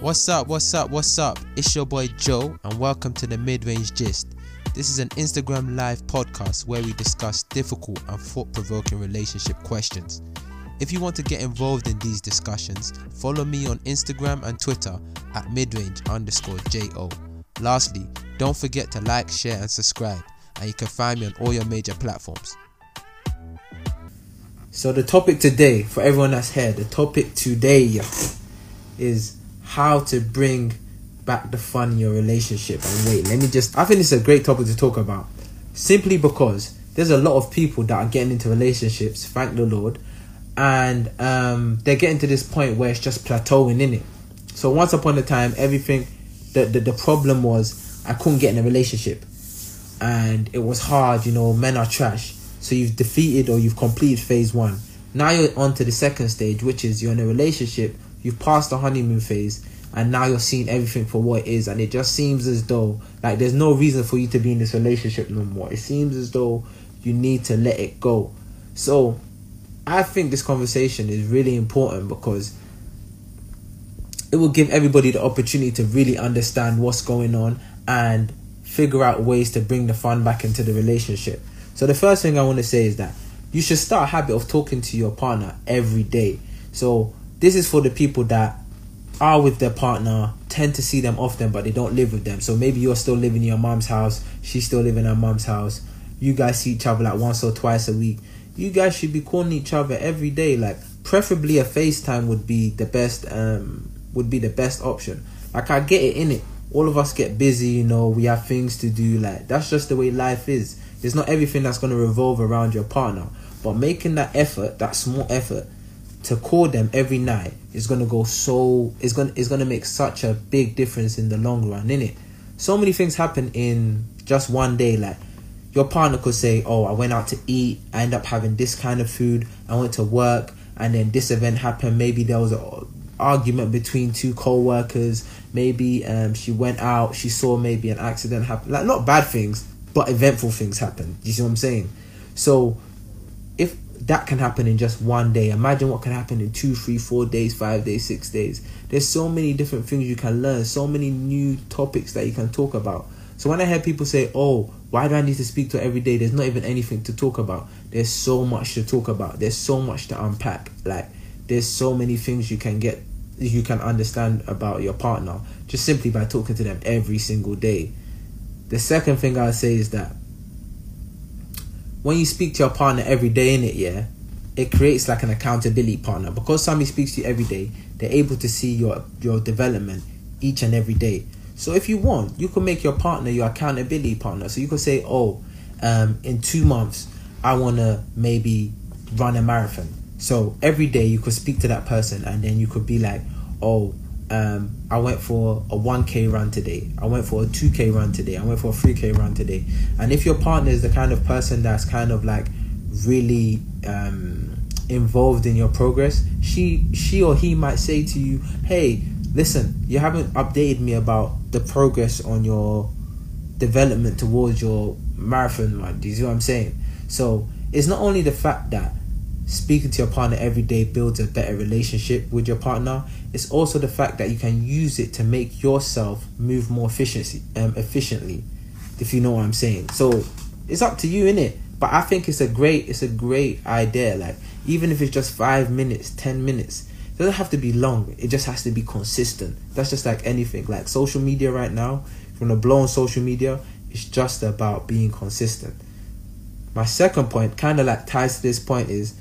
What's up, what's up, what's up? It's your boy Joe, and welcome to the Mid Range Gist. This is an Instagram live podcast where we discuss difficult and thought provoking relationship questions. If you want to get involved in these discussions, follow me on Instagram and Twitter at midrange underscore JO. Lastly, don't forget to like, share, and subscribe, and you can find me on all your major platforms. So, the topic today, for everyone that's here, the topic today is how to bring back the fun in your relationship. And wait, let me just, I think it's a great topic to talk about simply because there's a lot of people that are getting into relationships, thank the Lord, and um, they're getting to this point where it's just plateauing in it. So once upon a time, everything, the, the, the problem was I couldn't get in a relationship and it was hard, you know, men are trash. So you've defeated or you've completed phase one. Now you're on to the second stage, which is you're in a relationship you've passed the honeymoon phase and now you're seeing everything for what it is and it just seems as though like there's no reason for you to be in this relationship no more. It seems as though you need to let it go. So i think this conversation is really important because it will give everybody the opportunity to really understand what's going on and figure out ways to bring the fun back into the relationship. So the first thing i want to say is that you should start a habit of talking to your partner every day. So this is for the people that are with their partner, tend to see them often, but they don't live with them. So maybe you're still living in your mom's house, she's still living in her mom's house. You guys see each other like once or twice a week. You guys should be calling each other every day. Like preferably a FaceTime would be the best. Um, would be the best option. Like I get it in it. All of us get busy, you know. We have things to do. Like that's just the way life is. It's not everything that's gonna revolve around your partner, but making that effort, that small effort, to call them every night is gonna go so is gonna is gonna make such a big difference in the long run, in it. So many things happen in just one day. Like your partner could say, "Oh, I went out to eat. I end up having this kind of food. I went to work, and then this event happened. Maybe there was an argument between two co-workers. Maybe um, she went out. She saw maybe an accident happen. Like not bad things, but eventful things happen. You see what I'm saying? So if that can happen in just one day. Imagine what can happen in two, three, four days, five days, six days. There's so many different things you can learn, so many new topics that you can talk about. So when I hear people say, "Oh, why do I need to speak to every day?" There's not even anything to talk about. There's so much to talk about. There's so much to unpack. Like there's so many things you can get, you can understand about your partner just simply by talking to them every single day. The second thing I'd say is that when you speak to your partner every day in it, yeah, it creates like an accountability partner because somebody speaks to you every day. They're able to see your your development each and every day. So if you want, you can make your partner your accountability partner. So you could say, oh, um, in two months, I want to maybe run a marathon. So every day you could speak to that person, and then you could be like, oh, um, I went for a 1k run today. I went for a 2k run today. I went for a 3k run today. And if your partner is the kind of person that's kind of like really um, involved in your progress, she she or he might say to you, "Hey, listen, you haven't updated me about the progress on your development towards your marathon run." Do you see what I'm saying? So it's not only the fact that speaking to your partner every day builds a better relationship with your partner. It's also the fact that you can use it to make yourself move more efficiency um, efficiently if you know what i'm saying. So it's up to you in it but i think it's a great it's a great idea. Like even if it's just five minutes ten minutes it doesn't have to be long. It just has to be consistent. That's just like anything. Like social media right now want to blow on social media it's just about being consistent. My second point kind of like ties to this point is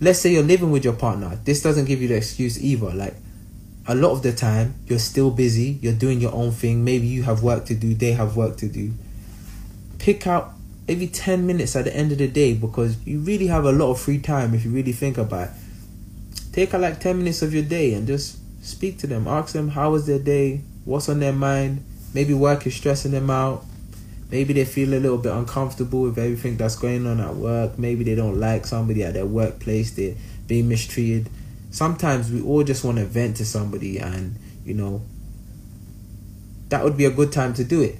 let's say you're living with your partner this doesn't give you the excuse either. Like a lot of the time you're still busy you're doing your own thing maybe you have work to do they have work to do. Pick out maybe 10 minutes at the end of the day because you really have a lot of free time if you really think about it. Take out like 10 minutes of your day and just speak to them. Ask them how was their day? What's on their mind? Maybe work is stressing them out Maybe they feel a little bit uncomfortable with everything that's going on at work. Maybe they don't like somebody at their workplace. They're being mistreated. Sometimes we all just want to vent to somebody, and you know, that would be a good time to do it.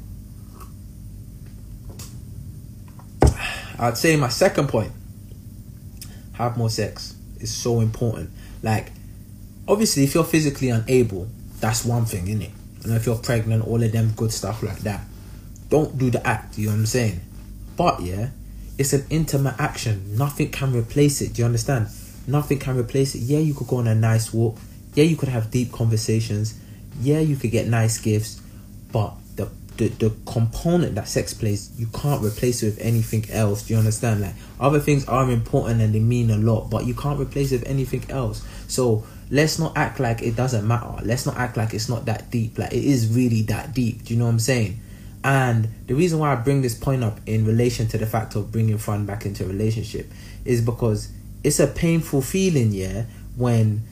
I'd say my second point have more sex is so important. Like, obviously, if you're physically unable, That's one thing, innit? And if you're pregnant, all of them good stuff like that. Don't do the act, you know what I'm saying? But yeah, it's an intimate action. Nothing can replace it. Do you understand? Nothing can replace it. Yeah, you could go on a nice walk. Yeah, you could have deep conversations. Yeah, you could get nice gifts. But the the, the component that sex plays, you can't replace it with anything else. Do you understand? Like other things are important and they mean a lot, but you can't replace it with anything else. So let's not act like it doesn't matter. Let's not act like it's not that deep. Like it is really that deep. Do you know what I'm saying? And the reason why I bring this point up in relation to the fact of bringing fun back into a relationship is because it's a painful feeling, yeah, when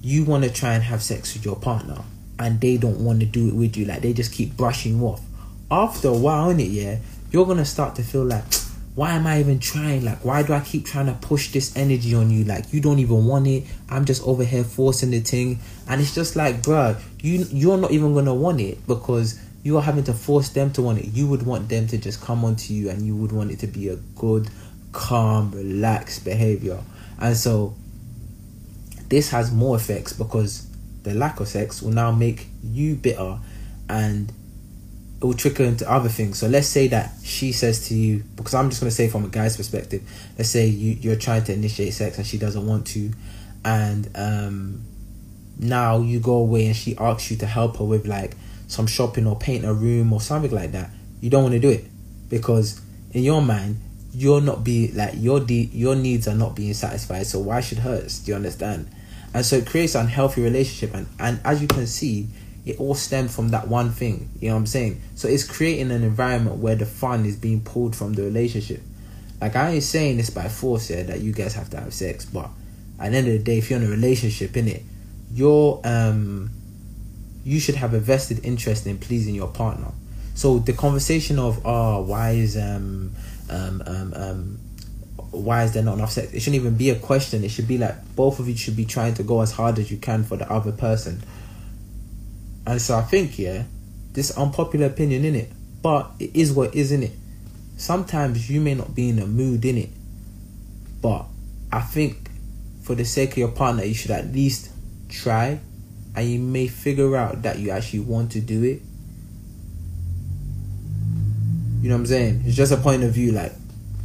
you want to try and have sex with your partner and they don't want to do it with you. Like they just keep brushing you off. After a while, in it, yeah, you're gonna start to feel like, why am I even trying? Like, why do I keep trying to push this energy on you? Like, you don't even want it. I'm just over here forcing the thing, and it's just like, bruh, you you're not even gonna want it because you are having to force them to want it. You would want them to just come onto you, and you would want it to be a good, calm, relaxed behavior. And so, this has more effects because the lack of sex will now make you bitter and it will trickle into other things. So let's say that she says to you, because I'm just going to say from a guy's perspective, let's say you, you're trying to initiate sex and she doesn't want to, and um, now you go away and she asks you to help her with like some shopping or paint a room or something like that. You don't want to do it because in your mind you're not be like your de- your needs are not being satisfied. So why should hers? Do you understand? and so it creates an unhealthy relationship and and as you can see it all stemmed from that one thing you know what i'm saying so it's creating an environment where the fun is being pulled from the relationship like i ain't saying this by force here that you guys have to have sex but at the end of the day if you're in a relationship in it you're um you should have a vested interest in pleasing your partner so the conversation of oh why is um um um um why is there not enough sex? It shouldn't even be a question. It should be like both of you should be trying to go as hard as you can for the other person. And so I think, yeah, this unpopular opinion in it, but it is what is in it. Sometimes you may not be in a mood in it, but I think for the sake of your partner, you should at least try, and you may figure out that you actually want to do it. You know what I'm saying? It's just a point of view, like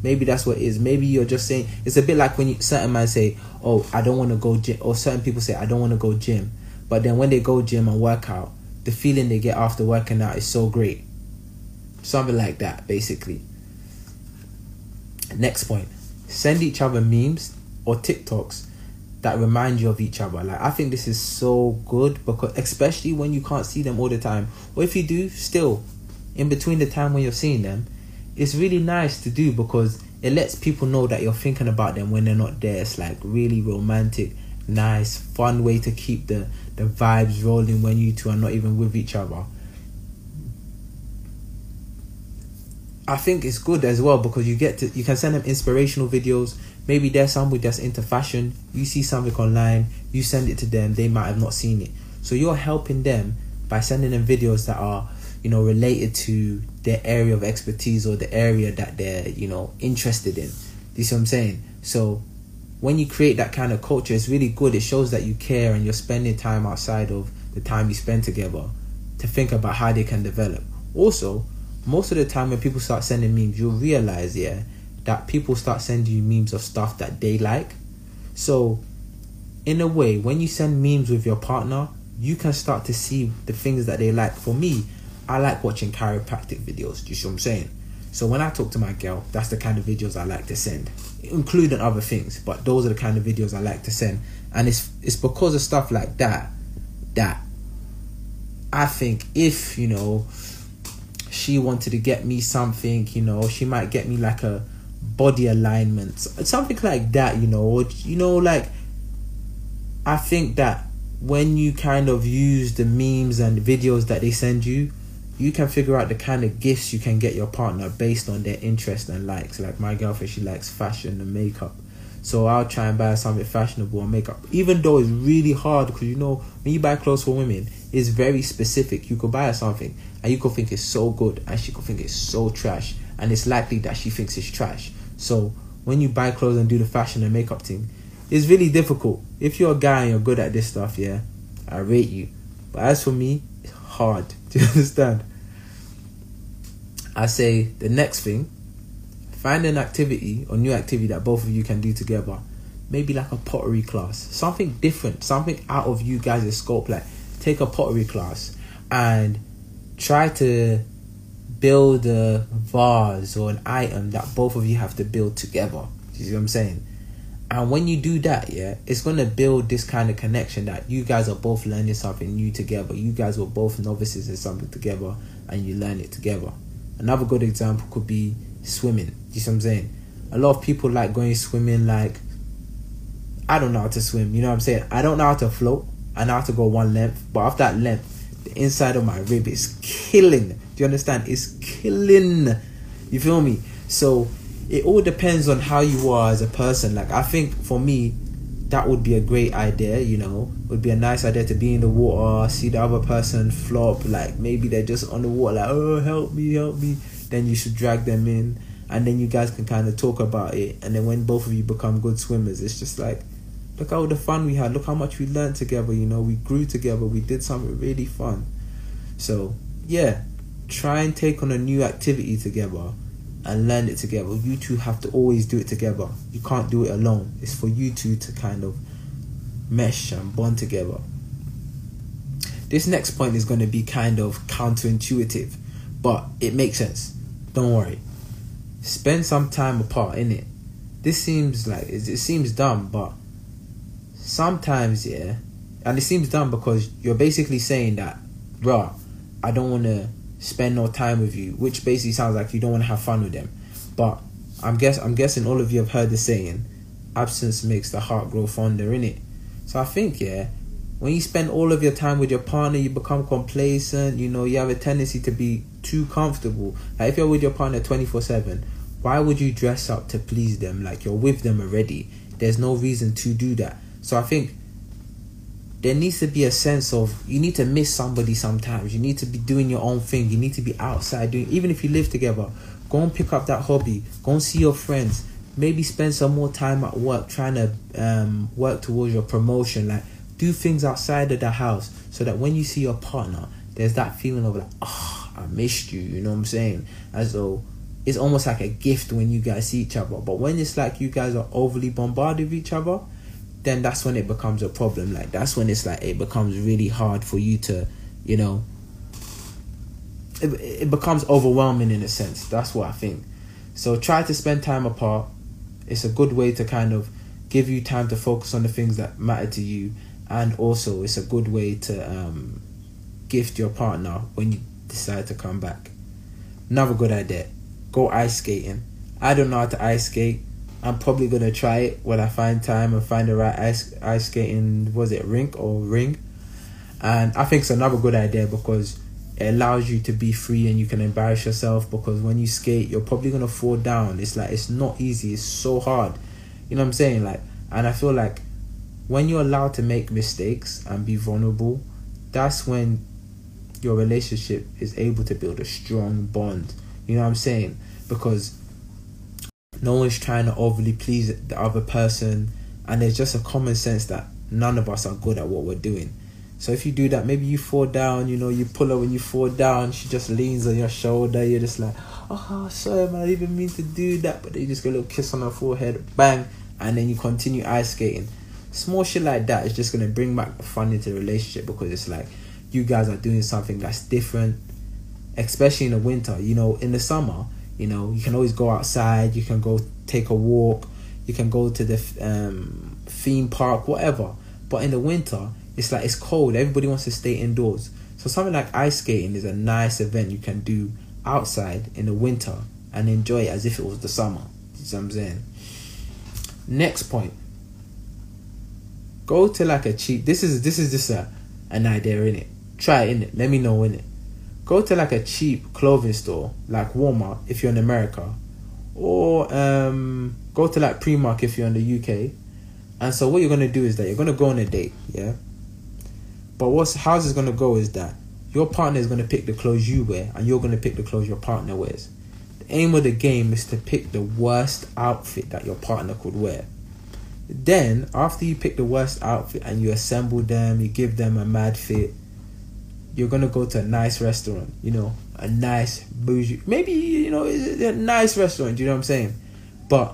Maybe that's what it is. Maybe you're just saying it's a bit like when you, certain men say, "Oh, I don't want to go gym," or certain people say, "I don't want to go gym," but then when they go gym and work out, the feeling they get after working out is so great. Something like that, basically. Next point: send each other memes or TikToks that remind you of each other. Like I think this is so good because especially when you can't see them all the time, or if you do, still in between the time when you're seeing them it's really nice to do because it lets people know that you're thinking about them when they're not there. It's like really romantic, nice, fun way to keep the the vibes rolling when you two are not even with each other. I think it's good as well because you get to you can send them inspirational videos. Maybe there's somebody that's into fashion. You see something online, you send it to them. They might have not seen it, so you're helping them by sending them videos that are you know related to their area of expertise or the area that they're you know interested in. You see what I'm saying? So when you create that kind of culture, it's really good. It shows that you care and you're spending time outside of the time you spend together to think about how they can develop. Also, most of the time when people start sending memes, you'll realize, yeah, that people start sending you memes of stuff that they like. So, in a way, when you send memes with your partner, you can start to see the things that they like. For me, I like watching chiropractic videos. Do you see what I'm saying? So when I talk to my girl, that's the kind of videos I like to send, including other things. But those are the kind of videos I like to send, and it's it's because of stuff like that that I think if you know she wanted to get me something, you know, she might get me like a body alignment, something like that, you know, or you know, like I think that when you kind of use the memes and videos that they send you you can figure out the kind of gifts you can get your partner based on their interest and likes. Like my girlfriend, she likes fashion and makeup. So I'll try and buy something fashionable and makeup. Even though it's really hard because you know when you buy clothes for women, it's very specific. You could buy her something and you could think it's so good and she could think it's so trash. And it's likely that she thinks it's trash. So when you buy clothes and do the fashion and makeup thing, it's really difficult. If you're a guy and you're good at this stuff, yeah, I rate you. But as for me, it's hard. Do you understand? I say the next thing, find an activity or new activity that both of you can do together. Maybe like a pottery class, something different, something out of you guys' scope. Like take a pottery class and try to build a vase or an item that both of you have to build together. You see what I'm saying? And when you do that, yeah, it's gonna build this kind of connection that you guys are both learning something new together. You guys were both novices in something together and you learn it together. Another good example could be swimming. You see what I'm saying? A lot of people like going swimming like I don't know how to swim, you know what I'm saying? I don't know how to float. I know how to go one length, but after that length, the inside of my rib is killing. Do you understand? It's killing. You feel me? So it all depends on how you are as a person. Like I think for me, that would be a great idea. You know, it would be a nice idea to be in the water, see the other person flop. Like maybe they're just on the water, like oh help me, help me. Then you should drag them in, and then you guys can kind of talk about it. And then when both of you become good swimmers, it's just like. Look how the fun we had. Look how much we learned together. You know, we grew together. We did something really fun. So yeah, try and take on a new activity together and learn it together. You two have to always do it together. You can't do it alone. It's for you two to kind of mesh and bond together. This next point is going to be kind of counterintuitive, but it makes sense. Don't worry. Spend some time apart in it. This seems like it seems dumb, but sometimes yeah, and it seems dumb because you're basically saying that, bruh, I don't want to spend no time with you, which basically sounds like you don't want to have fun with them. But I'm guess I'm guessing all of you have heard the saying, absence makes the heart grow fonder, in it. So I think yeah, when you spend all of your time with your partner, you become complacent. You know, you have a tendency to be too comfortable. Like if you're with your partner twenty four seven, why would you dress up to please them? Like you're with them already. There's no reason to do that. So I think there needs to be a sense of you need to miss somebody sometimes. You need to be doing your own thing. You need to be outside doing even if you live together. Go and pick up that hobby. Go and see your friends. Maybe spend some more time at work trying to um, work towards your promotion. Like do things outside of the house so that when you see your partner, there's that feeling of like, oh, I missed you. You know what I'm saying? As though it's almost like a gift when you guys see each other. But when it's like you guys are overly bombarded with each other, then that's when it becomes a problem. Like that's when it's like it becomes really hard for you to, you know, it, it becomes overwhelming in a sense. That's what I think. So try to spend time apart. It's a good way to kind of give you time to focus on the things that matter to you, and also it's a good way to um, gift your partner when you decide to come back. Another good idea: go ice skating. I don't know how to ice skate. I'm probably gonna try it when I find time and find the right ice ice skating was it rink or ring, and I think it's another good idea because it allows you to be free and you can embarrass yourself because when you skate you're probably gonna fall down. It's like it's not easy. It's so hard. You know what I'm saying? Like, and I feel like when you're allowed to make mistakes and be vulnerable, that's when your relationship is able to build a strong bond. You know what I'm saying? Because no one's trying to overly please the other person and there's just a common sense that none of us are good at what we're doing. So if you do that maybe you fall down you know you pull her when you fall down she just leans on your shoulder you're just like oh sorry man i didn't even mean to do that but then you just get a little kiss on her forehead bang and then you continue ice skating. Small shit like that is just gonna bring back the fun into the relationship because it's like you guys are doing something that's different especially in the winter you know in the summer you know, you can always go outside. You can go take a walk. You can go to the um, theme park, whatever. But in the winter, it's like it's cold. Everybody wants to stay indoors. So something like ice skating is a nice event you can do outside in the winter and enjoy it as if it was the summer. You what I'm saying? Next point. Go to like a cheap. This is this is just a an idea in it. Try it in it. Let me know in it go to like a cheap clothing store like Walmart if you're in America, or um, go to like Primark if you're in the UK. And so what you're gonna do is that you're gonna go on a date, yeah. But what's how's this gonna go is that your partner is gonna pick the clothes you wear, and you're gonna pick the clothes your partner wears. The aim of the game is to pick the worst outfit that your partner could wear. Then, after you pick the worst outfit and you assemble them, you give them a mad fit, you're gonna go to a nice restaurant, you know, a nice bougie, maybe you know, a nice restaurant. You know what I'm saying? But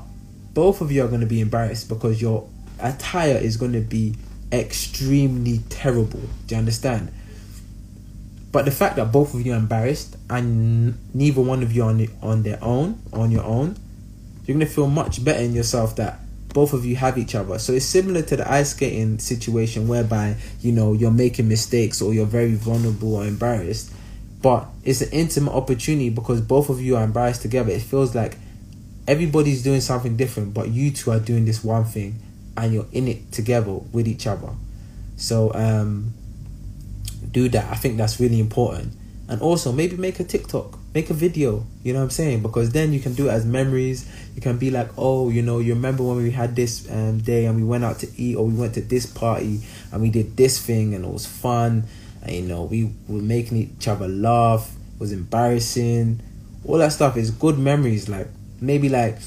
both of you are gonna be embarrassed because your attire is gonna be extremely terrible. Do you understand? But the fact that both of you are embarrassed and neither one of you on on their own, on your own, you're gonna feel much better in yourself that both of you have each other. So it's similar to the ice skating situation whereby you know you're making mistakes or you're very vulnerable or embarrassed, but it's an intimate opportunity because both of you are embarrassed together. It feels like everybody's doing something different, but you two are doing this one thing and you're in it together with each other. So um do that. I think that's really important. And also maybe make a TikTok, make a video, you know what I'm saying? Because then you can do it as memories. You can be like, oh, you know, you remember when we had this um, day and we went out to eat or we went to this party and we did this thing and it was fun. And, you know, we were making each other laugh. It was embarrassing. All that stuff is good memories. Like, maybe like,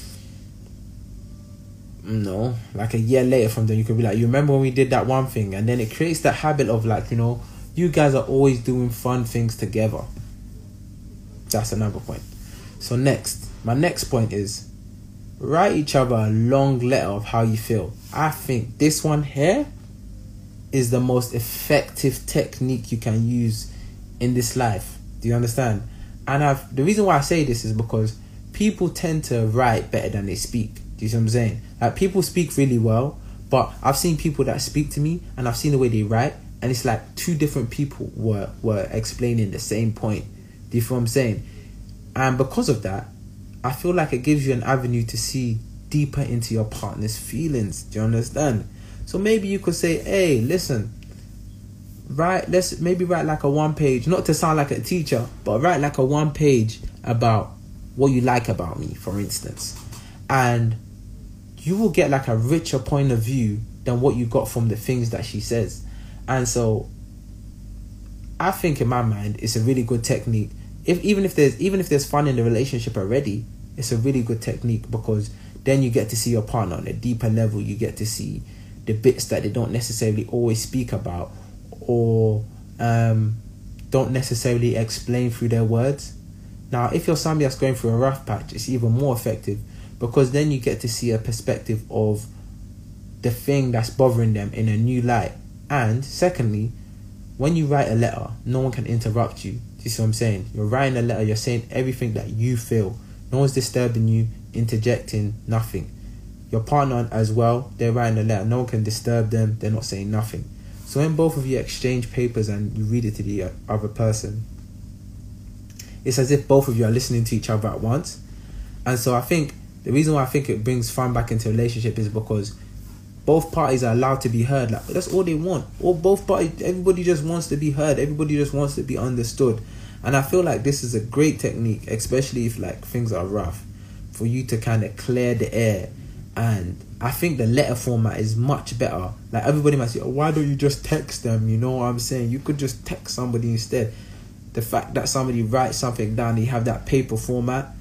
no, like a year later from then you could be like, you remember when we did that one thing? And then it creates that habit of like, you know, you guys are always doing fun things together. That's another point. So next, my next point is write each other a long letter of how you feel. I think this one here is the most effective technique you can use in this life. Do you understand? And I've the reason why I say this is because people tend to write better than they speak. Do you see what I'm saying? Like people speak really well, but I've seen people that speak to me and I've seen the way they write and it's like two different people were were explaining the same point. Do you feel what I'm saying? And because of that, I feel like it gives you an avenue to see deeper into your partner's feelings. Do you understand? So maybe you could say, "Hey, listen, write. Let's maybe write like a one page, not to sound like a teacher, but write like a one page about what you like about me, for instance, and you will get like a richer point of view than what you got from the things that she says. And so I think in my mind it's a really good technique. If even if there's even if there's fun in the relationship already, it's a really good technique because then you get to see your partner on a deeper level. You get to see the bits that they don't necessarily always speak about or um, don't necessarily explain through their words. Now, if you're somebody that's going through a rough patch, it's even more effective because then you get to see a perspective of the thing that's bothering them in a new light and secondly, when you write a letter, no one can interrupt you. Do you see what I'm saying? You're writing a letter, you're saying everything that you feel. No one's disturbing you, interjecting, nothing. Your partner as well, they're writing a letter. No one can disturb them, they're not saying nothing. So when both of you exchange papers and you read it to the other person, it's as if both of you are listening to each other at once. And so I think the reason why I think it brings fun back into a relationship is because both parties are allowed to be heard. Like that's all they want. Or both parties, everybody just wants to be heard. Everybody just wants to be understood. And I feel like this is a great technique, especially if like things are rough, for you to kind of clear the air. And I think the letter format is much better. Like everybody might say, oh, why don't you just text them? You know what I'm saying? You could just text somebody instead. The fact that somebody writes something down, they have that paper format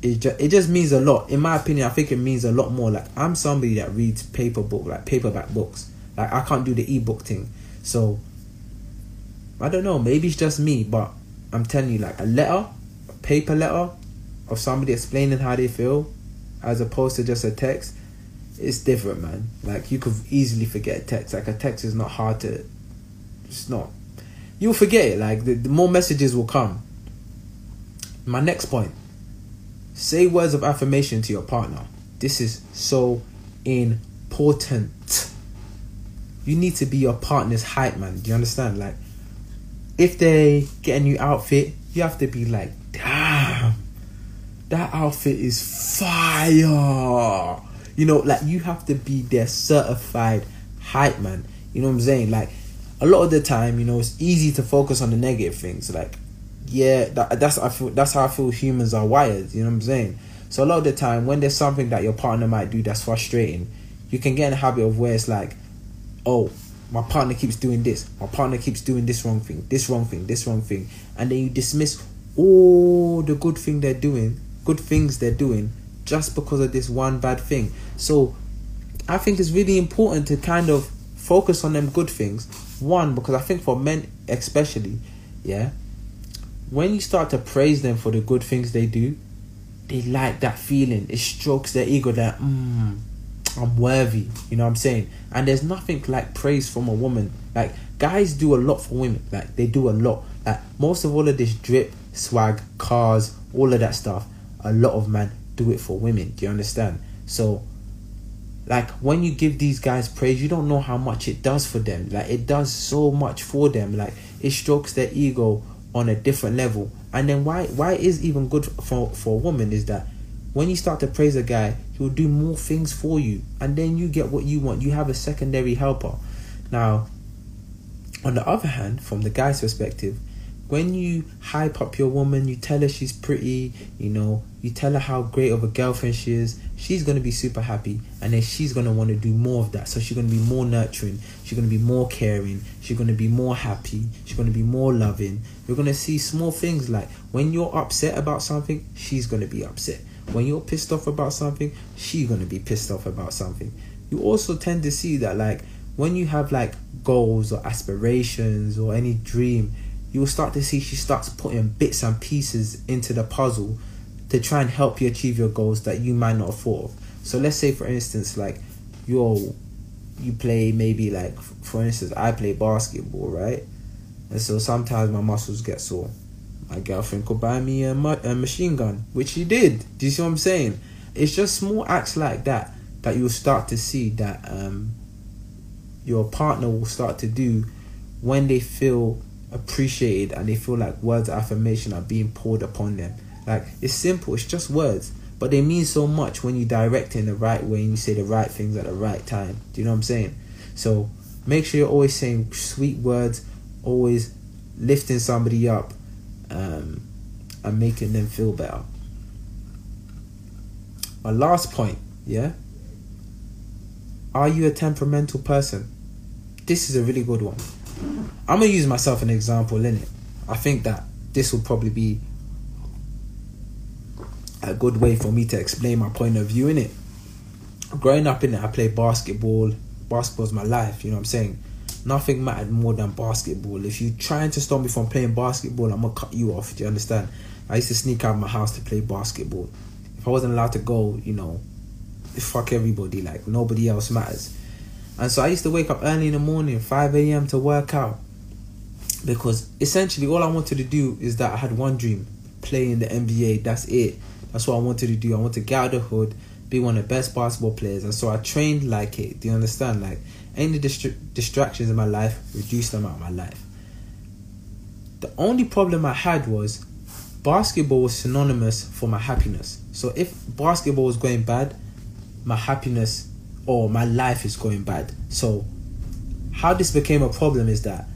it just it just means a lot. In my opinion, I think it means a lot more. Like I'm somebody that reads paper book, like paperback books. Like I can't do the ebook thing. So I don't know. Maybe it's just me, but I'm telling you, like a letter, a paper letter of somebody explaining how they feel, as opposed to just a text. It's different, man. Like you could easily forget a text. Like a text is not hard to. It's not. You'll forget it. Like the, the more messages will come. My next point Say words of affirmation to your partner. This is so important. You need to be your partner's hype man. Do you understand? Like, if they get a new outfit, you have to be like, damn, that outfit is fire. You know, like you have to be their certified hype man. You know what I'm saying? Like, a lot of the time, you know, it's easy to focus on the negative things. Like, yeah, that, that's I feel that's how I feel humans are wired. You know what I'm saying? So a lot of the time, when there's something that your partner might do that's frustrating, you can get in a habit of where it's like, oh, my partner keeps doing this, my partner keeps doing this wrong thing, this wrong thing, this wrong thing, and then you dismiss all the good thing they're doing, good things they're doing, just because of this one bad thing. So I think it's really important to kind of focus on them good things. One, because I think for men especially, yeah, when you start to praise them for the good things they do, they like that feeling. It strokes their ego that, mm, I'm worthy. You know what I'm saying? And there's nothing like praise from a woman. Like, guys do a lot for women. Like, they do a lot. Like, most of all of this drip, swag, cars, all of that stuff, a lot of men do it for women. Do you understand? So, like when you give these guys praise, you don't know how much it does for them. Like it does so much for them. Like it strokes their ego on a different level. And then why why is even good for for a woman is that when you start to praise a guy, he will do more things for you, and then you get what you want. You have a secondary helper. Now, on the other hand, from the guy's perspective, when you hype up your woman, you tell her she's pretty, you know, you tell her how great of a girlfriend she is, she's gonna be super happy, and then she's gonna want to do more of that. So she's gonna be more nurturing, she's gonna be more caring, she's gonna be more happy, she's gonna be more loving. You're gonna see small things like when you're upset about something, she's gonna be upset. When you're pissed off about something, she's gonna be pissed off about something. You also tend to see that like when you have like goals or aspirations or any dream you will start to see she starts putting bits and pieces into the puzzle to try and help you achieve your goals that you might not have thought of. So let's say for instance like you're you play maybe like for instance I play basketball, right? And so sometimes my muscles get sore. My girlfriend could buy me a, mu- a massage gun, which she did. Do you see what I'm saying? It's just small acts like that that you'll start to see that um, your partner will start to do when they feel appreciated and they feel like words of affirmation are being poured upon them. Like it's simple, it's just words, but they mean so much when you direct in the right way and you say the right things at the right time. Do you know what I'm saying? So make sure you're always saying sweet words, always lifting somebody up, um, and making them feel better. My last point, yeah. Are you a temperamental person? This is a really good one. I'm gonna use myself an example in it. I think that this will probably be a good way for me to explain my point of view in it. Growing up in it, I played basketball. Basketball's my life. You know what I'm saying? Nothing mattered more than basketball. If you're trying to stop me from playing basketball, I'm gonna cut you off. Do you understand? I used to sneak out of my house to play basketball. If I wasn't allowed to go, you know, fuck everybody. Like nobody else matters. And so I used to wake up early in the morning, 5 a.m. to work out. Because essentially all I wanted to do is that I had one dream play in the NBA. That's it. That's what I wanted to do. I wanted to get out of the hood, be one of the best basketball players. And so I trained like it. Do you understand? Like any dist- distractions in my life, reduce them out of my life. The only problem I had was basketball was synonymous for my happiness. So if basketball was going bad, my happiness or my life is going bad. So, how this became a problem is that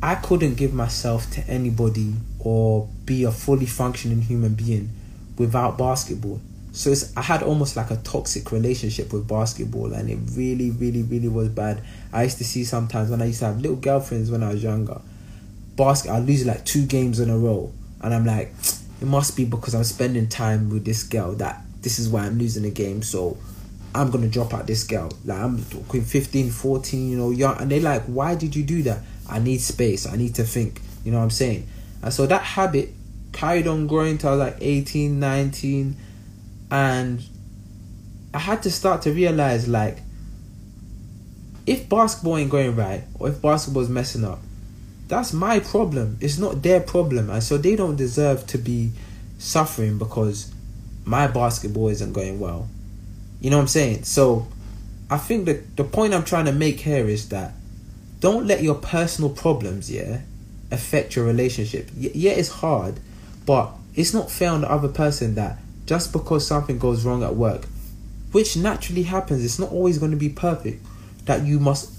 I couldn't give myself to anybody or be a fully functioning human being without basketball. So I had almost like a toxic relationship with basketball, and it really, really, really was bad. I used to see sometimes when I used to have little girlfriends when I was younger, basket I lose like two games in a row, and I'm like, it must be because I'm spending time with this girl that this is why I'm losing the game. So I'm gonna drop out this girl. Like I'm talking 15, 14, you know, young and they're like, why did you do that? I need space, I need to think, you know what I'm saying? And so that habit carried on growing till I was like 18, 19, and I had to start to realize like if basketball ain't going right or if basketball's messing up, that's my problem. It's not their problem. And so they don't deserve to be suffering because my basketball isn't going well you know what I'm saying? So I think that the point I'm trying to make here is that don't let your personal problems, yeah, affect your relationship. Yeah, it's hard, but it's not fair on the other person that just because something goes wrong at work, which naturally happens, it's not always going to be perfect, that you must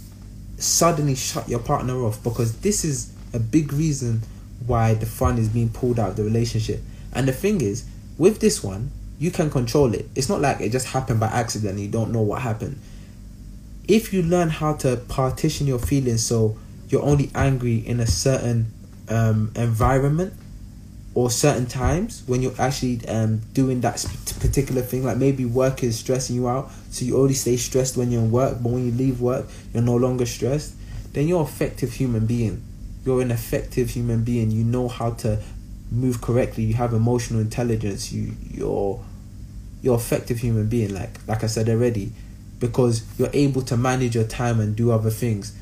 suddenly shut your partner off because this is a big reason why the fun is being pulled out of the relationship. And the thing is, with this one, you can control it. It's not like it just happened by accident you don't know what happened. If you learn how to partition your feelings so you're only angry in a certain um, environment or certain times when you're actually um, doing that particular thing, like maybe work is stressing you out, so you only stay stressed when you're in work, but when you leave work, you're no longer stressed, then you're an effective human being. you're an effective human being. You know how to move correctly. You have emotional intelligence. You you're you're effective human being. Like like I said already, because you're able to manage your time and do other things.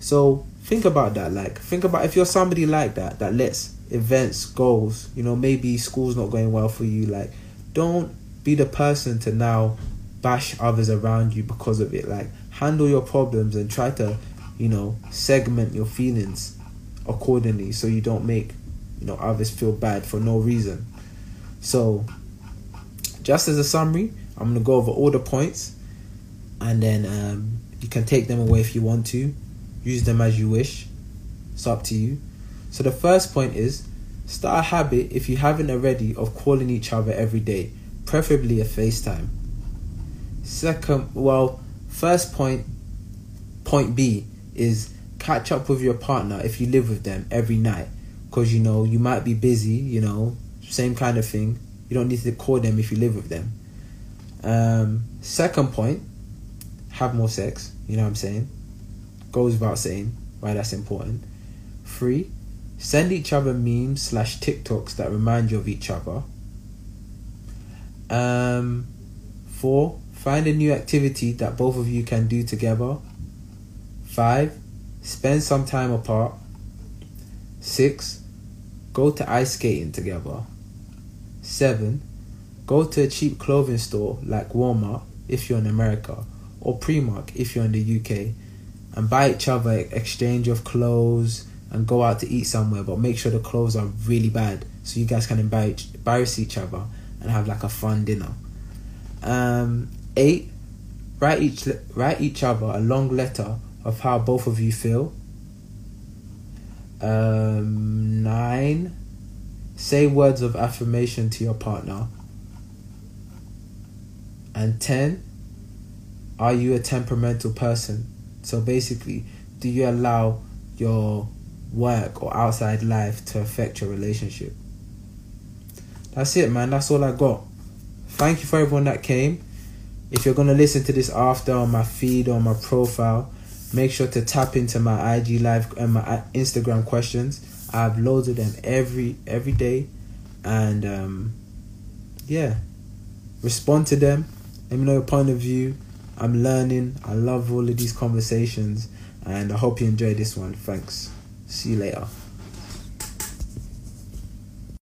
So think about that. Like think about if you're somebody like that that lets events, goals, you know, maybe school's not going well for you. Like don't be the person to now bash others around you because of it. Like handle your problems and try to, you know, segment your feelings accordingly so you don't make, you know, others feel bad for no reason. So just as a summary, I'm gonna go over all the points and then um, you can take them away if you want to. Use them as you wish. It's up to you. So the first point is start a habit if you haven't already of calling each other every day, preferably a FaceTime. Second, well, first point, point B is catch up with your partner if you live with them every night, because you know you might be busy. You know, same kind of thing. You don't need to call them if you live with them. Um, second point, have more sex. You know what I'm saying? Goes without saying why that's important. Three, send each other memes slash TikToks that remind you of each other. Um, four, Find a new activity that both of you can do together. 5. Spend some time apart. 6. Go to ice skating together. 7. Go to a cheap clothing store like Walmart if you're in America or Primark if you're in the UK and buy each other exchange of clothes and go out to eat somewhere but make sure the clothes are really bad so you guys can embarrass each other and have like a fun dinner. Um, Eight, write each write each other a long letter of how both of you feel. Um, nine, say words of affirmation to your partner. And ten, are you a temperamental person? So basically, do you allow your work or outside life to affect your relationship? That's it, man. That's all I got. Thank you for everyone that came. If you're gonna listen to this after on my feed or my profile, make sure to tap into my IG live and my Instagram questions. I have loads of them every every day, and um, yeah, respond to them. Let me know your point of view. I'm learning. I love all of these conversations, and I hope you enjoy this one. Thanks. See you later.